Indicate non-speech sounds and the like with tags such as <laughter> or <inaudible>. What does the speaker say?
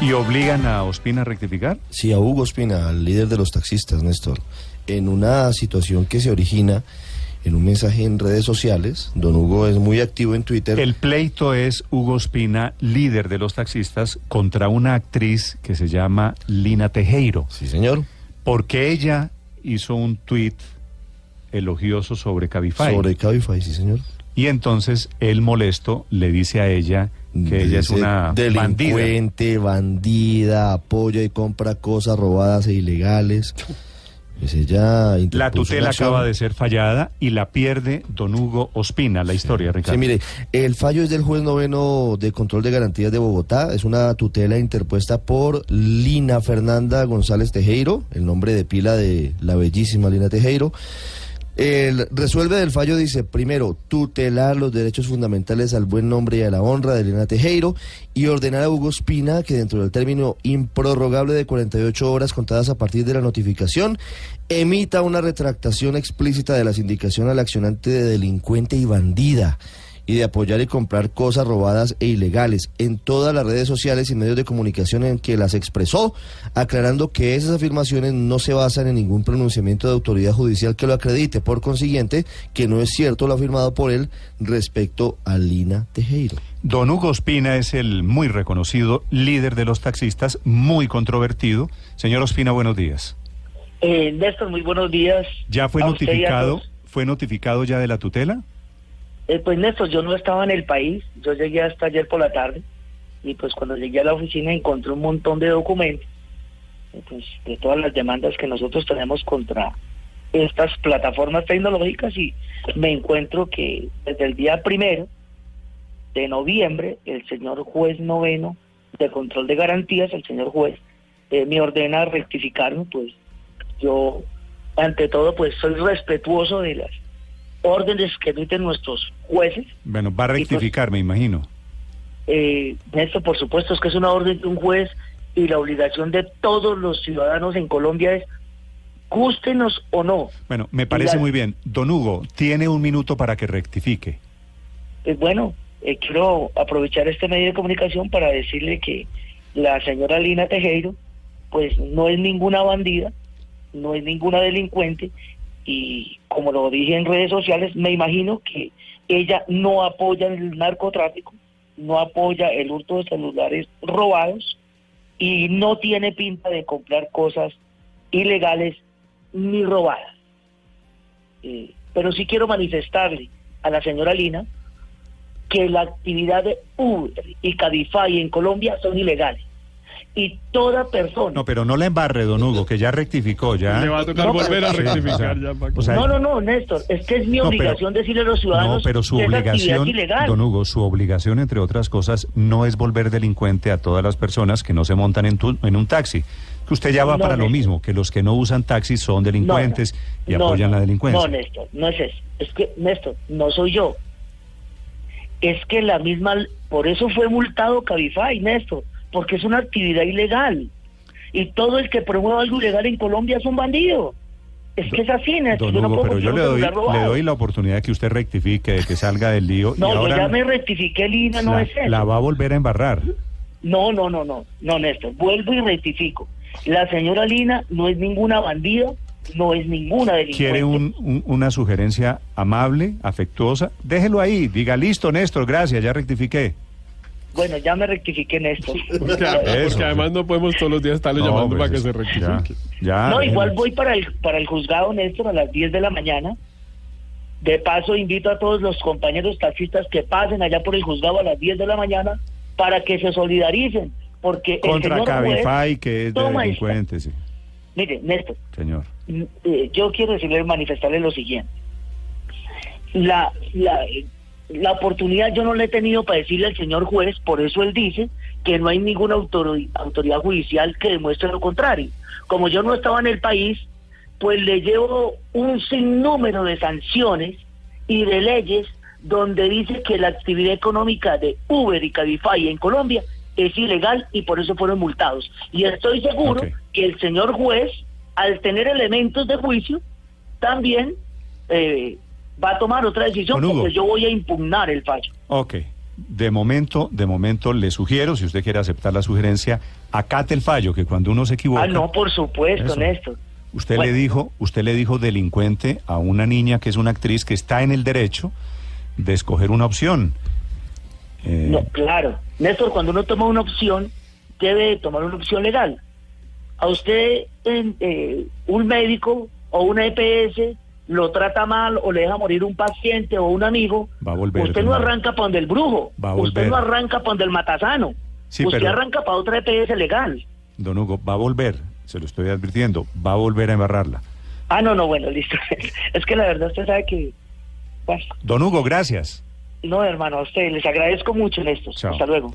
¿Y obligan a Ospina a rectificar? Sí, a Hugo Espina, al líder de los taxistas, Néstor, en una situación que se origina en un mensaje en redes sociales. Don Hugo es muy activo en Twitter. El pleito es Hugo Ospina, líder de los taxistas, contra una actriz que se llama Lina Tejero, Sí, señor. porque ella hizo un tuit elogioso sobre Cabify. Sobre Cabify, sí, señor. Y entonces él molesto le dice a ella que ella es una bandida. delincuente, bandida, apoya y compra cosas robadas e ilegales. Pues ella La tutela acaba de ser fallada y la pierde don Hugo Ospina. La historia, Ricardo. Sí, mire, el fallo es del juez noveno de control de garantías de Bogotá. Es una tutela interpuesta por Lina Fernanda González Tejero, el nombre de pila de la bellísima Lina Tejero. El resuelve del fallo dice, primero, tutelar los derechos fundamentales al buen nombre y a la honra de Lina Tejero y ordenar a Hugo Espina que dentro del término improrrogable de 48 horas contadas a partir de la notificación, emita una retractación explícita de la sindicación al accionante de delincuente y bandida y de apoyar y comprar cosas robadas e ilegales en todas las redes sociales y medios de comunicación en que las expresó, aclarando que esas afirmaciones no se basan en ningún pronunciamiento de autoridad judicial que lo acredite, por consiguiente, que no es cierto lo afirmado por él respecto a Lina Tejero. Don Hugo Ospina es el muy reconocido líder de los taxistas, muy controvertido. Señor Ospina, buenos días. Eh, Néstor, muy buenos días. ¿Ya fue notificado? ¿Fue notificado ya de la tutela? Eh, pues Néstor, yo no estaba en el país, yo llegué hasta ayer por la tarde y pues cuando llegué a la oficina encontré un montón de documentos eh, pues, de todas las demandas que nosotros tenemos contra estas plataformas tecnológicas y me encuentro que desde el día primero de noviembre el señor juez noveno de control de garantías, el señor juez, eh, me ordena rectificarme, pues yo ante todo pues soy respetuoso de las órdenes que emiten nuestros jueces. Bueno, va a pues- rectificar, me imagino. Eh, esto, por supuesto, es que es una orden de un juez y la obligación de todos los ciudadanos en Colombia es, gústenos o no. Bueno, me parece muy bien. Don Hugo, tiene un minuto para que rectifique. Eh, bueno, eh, quiero aprovechar este medio de comunicación para decirle que la señora Lina Tejero, pues no es ninguna bandida, no es ninguna delincuente y como lo dije en redes sociales, me imagino que ella no apoya el narcotráfico, no apoya el hurto de celulares robados y no tiene pinta de comprar cosas ilegales ni robadas. Eh, pero sí quiero manifestarle a la señora Lina que la actividad de Uber y Cabify en Colombia son ilegales. Y toda persona... No, pero no la embarre, don Hugo, que ya rectificó, ya. Le va a tocar No, volver a Sí, rectificar ya, Paco. o sea, no, no, no, Néstor, es que es mi No, pero- obligación decirle a los ciudadanos No, pero su que obligación, es ilegal. don Hugo, su obligación, entre otras cosas, no es volver delincuente a todas las personas que no se montan en, tu- en un taxi. Que usted ya va No, para lo mismo, que los que no usan taxis son delincuentes y No, apoyan no, la delincuencia. No, Néstor, no es eso. Es que, Néstor, no soy yo. Es que la misma, por eso fue multado Cabify, Néstor, porque es una actividad ilegal. Y todo el que promueva algo ilegal en Colombia es un bandido. Es que es así, Néstor. Don Hugo, puedo pero yo le doy, le la oportunidad de que usted rectifique, de que salga del lío. y No, ahora yo ya me rectifiqué, Lina, no la, es eso. la va a volver a embarrar. No, no, no, no, no, Néstor, vuelvo y rectifico. La señora Lina no es ninguna bandida, no es ninguna delincuente. ¿Quiere un- un- una sugerencia amable, afectuosa? Déjelo ahí, diga, listo, Néstor, gracias, ya rectifiqué. Bueno, ya me rectifiqué, Néstor. <laughs> Porque, porque Eso. además no podemos todos los días estarle No, llamando pues, para que se rectifique. ya, no, igual voy para el, para el juzgado, Néstor, a las 10 de la mañana. De paso, invito a todos los compañeros taxistas que pasen allá por el juzgado a las 10 de la mañana para que se solidaricen. Porque el Contra juez- Cabify, que es de delincuente, sí, Mire, Néstor, señor. Mm, eh, yo quiero decirle, manifestarle lo siguiente. La, la, la oportunidad yo no la he tenido para decirle al señor juez, por eso él dice que no hay ninguna autori- autoridad judicial que demuestre lo contrario. Como yo no estaba en el país, pues le llevo un sinnúmero de sanciones y de leyes donde dice que la actividad económica de Uber y Cabify en Colombia es ilegal y por eso fueron multados. Y estoy seguro que el señor juez, al tener elementos de juicio, también eh, va a tomar otra decisión porque yo voy a impugnar el fallo. Ok. De momento, de momento le sugiero, si usted quiere aceptar la sugerencia, acate el fallo, que cuando uno se equivoca. Ah, no, por supuesto, Eso. Néstor. Usted Bueno. le dijo, usted le dijo delincuente a una niña que es una actriz que está en el derecho de escoger una opción. Eh, No, claro. Néstor, cuando uno toma una opción, debe tomar una opción legal. A usted, eh, un médico o una EPS lo trata mal o le deja morir un paciente o un amigo, Va a volver, usted no arranca para donde el brujo, Va a usted volver. no arranca para donde el matasano, Sí, usted pero- arranca para otra EPS legal. Don Hugo, va a volver, se lo estoy advirtiendo, va a volver a embarrarla. Ah, no, no, bueno, <laughs> listo. es que la verdad usted sabe que... Bueno, Don Hugo, gracias. no, hermano, a usted les agradezco mucho, Néstor. Chao. Hasta luego.